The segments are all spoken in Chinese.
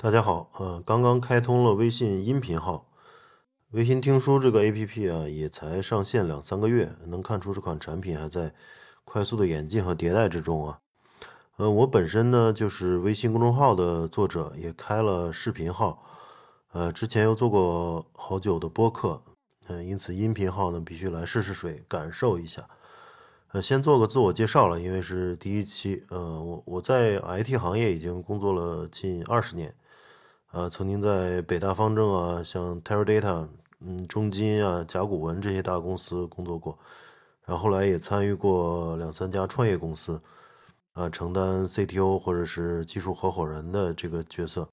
大家好，呃，刚刚开通了微信音频号，微信听书这个 APP 啊，也才上线两三个月，能看出这款产品还在快速的演进和迭代之中啊。呃，我本身呢就是微信公众号的作者，也开了视频号，呃，之前又做过好久的播客，嗯，因此音频号呢必须来试试水，感受一下。呃，先做个自我介绍了，因为是第一期，呃，我我在 IT 行业已经工作了近二十年。呃，曾经在北大方正啊，像 Teradata，嗯，中金啊，甲骨文这些大公司工作过，然后后来也参与过两三家创业公司，啊，承担 CTO 或者是技术合伙人的这个角色，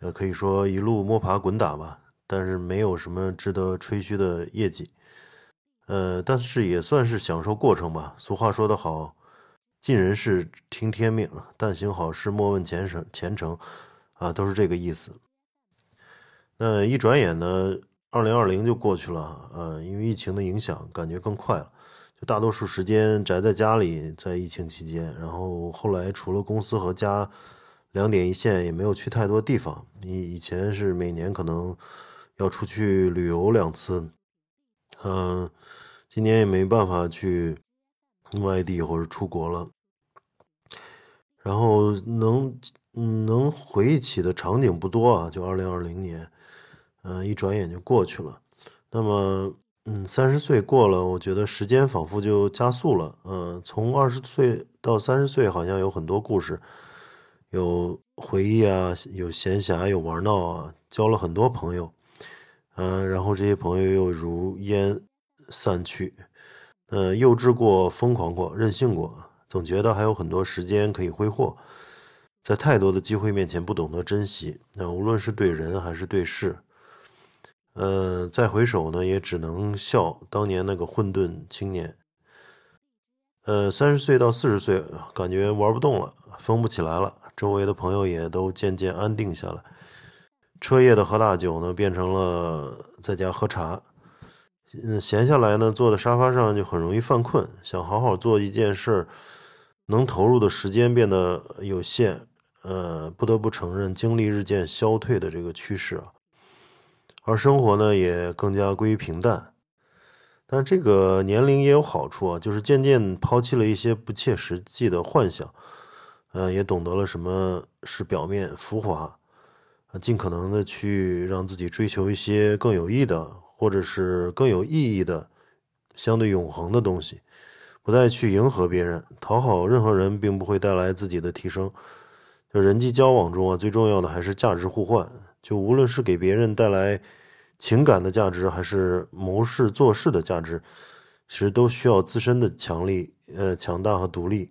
呃，可以说一路摸爬滚打吧，但是没有什么值得吹嘘的业绩，呃，但是也算是享受过程吧。俗话说得好，尽人事听天命，但行好事莫问前程前程。啊，都是这个意思。那一转眼呢，二零二零就过去了。呃，因为疫情的影响，感觉更快了。就大多数时间宅在家里，在疫情期间。然后后来除了公司和家两点一线，也没有去太多地方。以以前是每年可能要出去旅游两次。嗯，今年也没办法去外地或者出国了。然后能。嗯，能回忆起的场景不多啊，就二零二零年，嗯，一转眼就过去了。那么，嗯，三十岁过了，我觉得时间仿佛就加速了。嗯，从二十岁到三十岁，好像有很多故事，有回忆啊，有闲暇，有玩闹啊，交了很多朋友。嗯，然后这些朋友又如烟散去。嗯，幼稚过，疯狂过，任性过，总觉得还有很多时间可以挥霍。在太多的机会面前不懂得珍惜，那无论是对人还是对事，呃，再回首呢，也只能笑当年那个混沌青年。呃，三十岁到四十岁，感觉玩不动了，疯不起来了，周围的朋友也都渐渐安定下来，彻夜的喝大酒呢，变成了在家喝茶。嗯，闲下来呢，坐在沙发上就很容易犯困，想好好做一件事儿，能投入的时间变得有限。呃，不得不承认，精力日渐消退的这个趋势啊，而生活呢也更加归于平淡。但这个年龄也有好处啊，就是渐渐抛弃了一些不切实际的幻想，呃，也懂得了什么是表面浮华，尽可能的去让自己追求一些更有益的，或者是更有意义的、相对永恒的东西，不再去迎合别人、讨好任何人，并不会带来自己的提升。就人际交往中啊，最重要的还是价值互换。就无论是给别人带来情感的价值，还是谋事做事的价值，其实都需要自身的强力、呃强大和独立。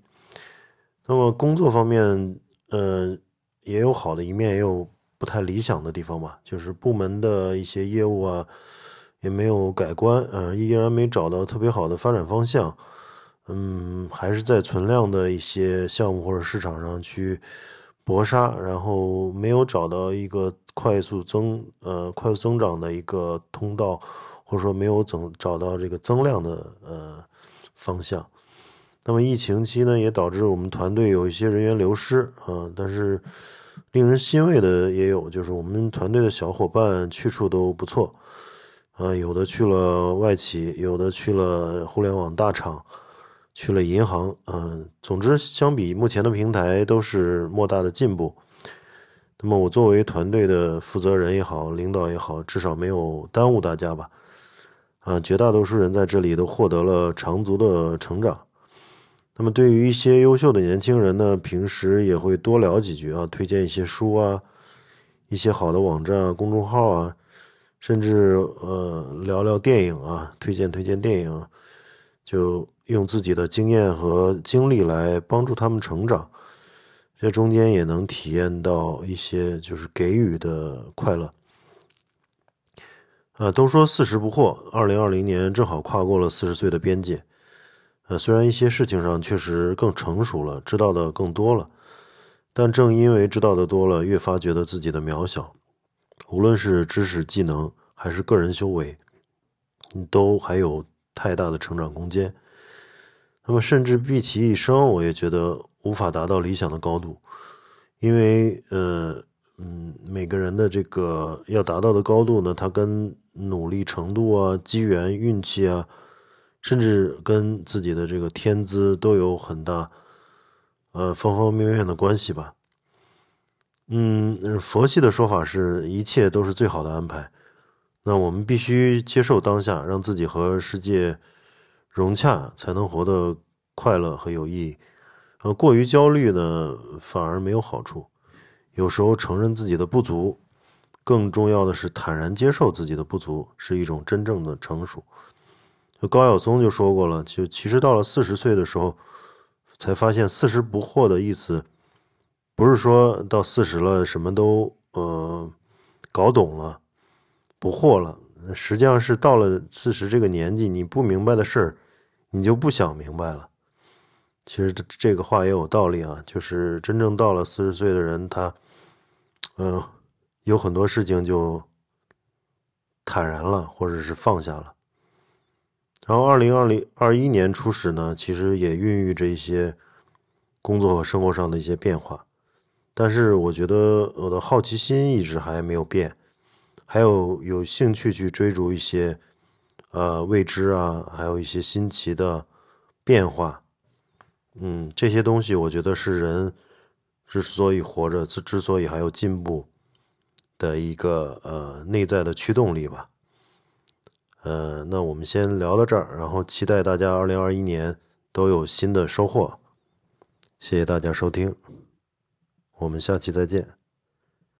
那么工作方面，呃，也有好的一面，也有不太理想的地方吧。就是部门的一些业务啊，也没有改观，呃，依然没找到特别好的发展方向。嗯，还是在存量的一些项目或者市场上去。搏杀，然后没有找到一个快速增呃快速增长的一个通道，或者说没有增找到这个增量的呃方向。那么疫情期呢，也导致我们团队有一些人员流失啊。但是令人欣慰的也有，就是我们团队的小伙伴去处都不错啊，有的去了外企，有的去了互联网大厂。去了银行，嗯，总之，相比目前的平台，都是莫大的进步。那么，我作为团队的负责人也好，领导也好，至少没有耽误大家吧？啊，绝大多数人在这里都获得了长足的成长。那么，对于一些优秀的年轻人呢，平时也会多聊几句啊，推荐一些书啊，一些好的网站啊、公众号啊，甚至呃，聊聊电影啊，推荐推荐电影，就。用自己的经验和经历来帮助他们成长，这中间也能体验到一些就是给予的快乐。啊，都说四十不惑，二零二零年正好跨过了四十岁的边界。呃，虽然一些事情上确实更成熟了，知道的更多了，但正因为知道的多了，越发觉得自己的渺小。无论是知识、技能，还是个人修为，都还有太大的成长空间。那么，甚至毕其一生，我也觉得无法达到理想的高度，因为，呃，嗯，每个人的这个要达到的高度呢，它跟努力程度啊、机缘、运气啊，甚至跟自己的这个天资都有很大，呃，方方面面的关系吧。嗯，佛系的说法是一切都是最好的安排。那我们必须接受当下，让自己和世界融洽，才能活得快乐和有意义。呃，过于焦虑呢，反而没有好处。有时候承认自己的不足，更重要的是坦然接受自己的不足，是一种真正的成熟。就高晓松就说过了，就其实到了四十岁的时候，才发现“四十不惑”的意思，不是说到四十了什么都呃搞懂了。不惑了，实际上是到了四十这个年纪，你不明白的事儿，你就不想明白了。其实这这个话也有道理啊，就是真正到了四十岁的人，他，嗯，有很多事情就坦然了，或者是放下了。然后，二零二零二一年初始呢，其实也孕育着一些工作和生活上的一些变化，但是我觉得我的好奇心一直还没有变。还有有兴趣去追逐一些，呃未知啊，还有一些新奇的变化，嗯，这些东西我觉得是人之所以活着，之之所以还有进步的一个呃内在的驱动力吧。呃，那我们先聊到这儿，然后期待大家二零二一年都有新的收获。谢谢大家收听，我们下期再见。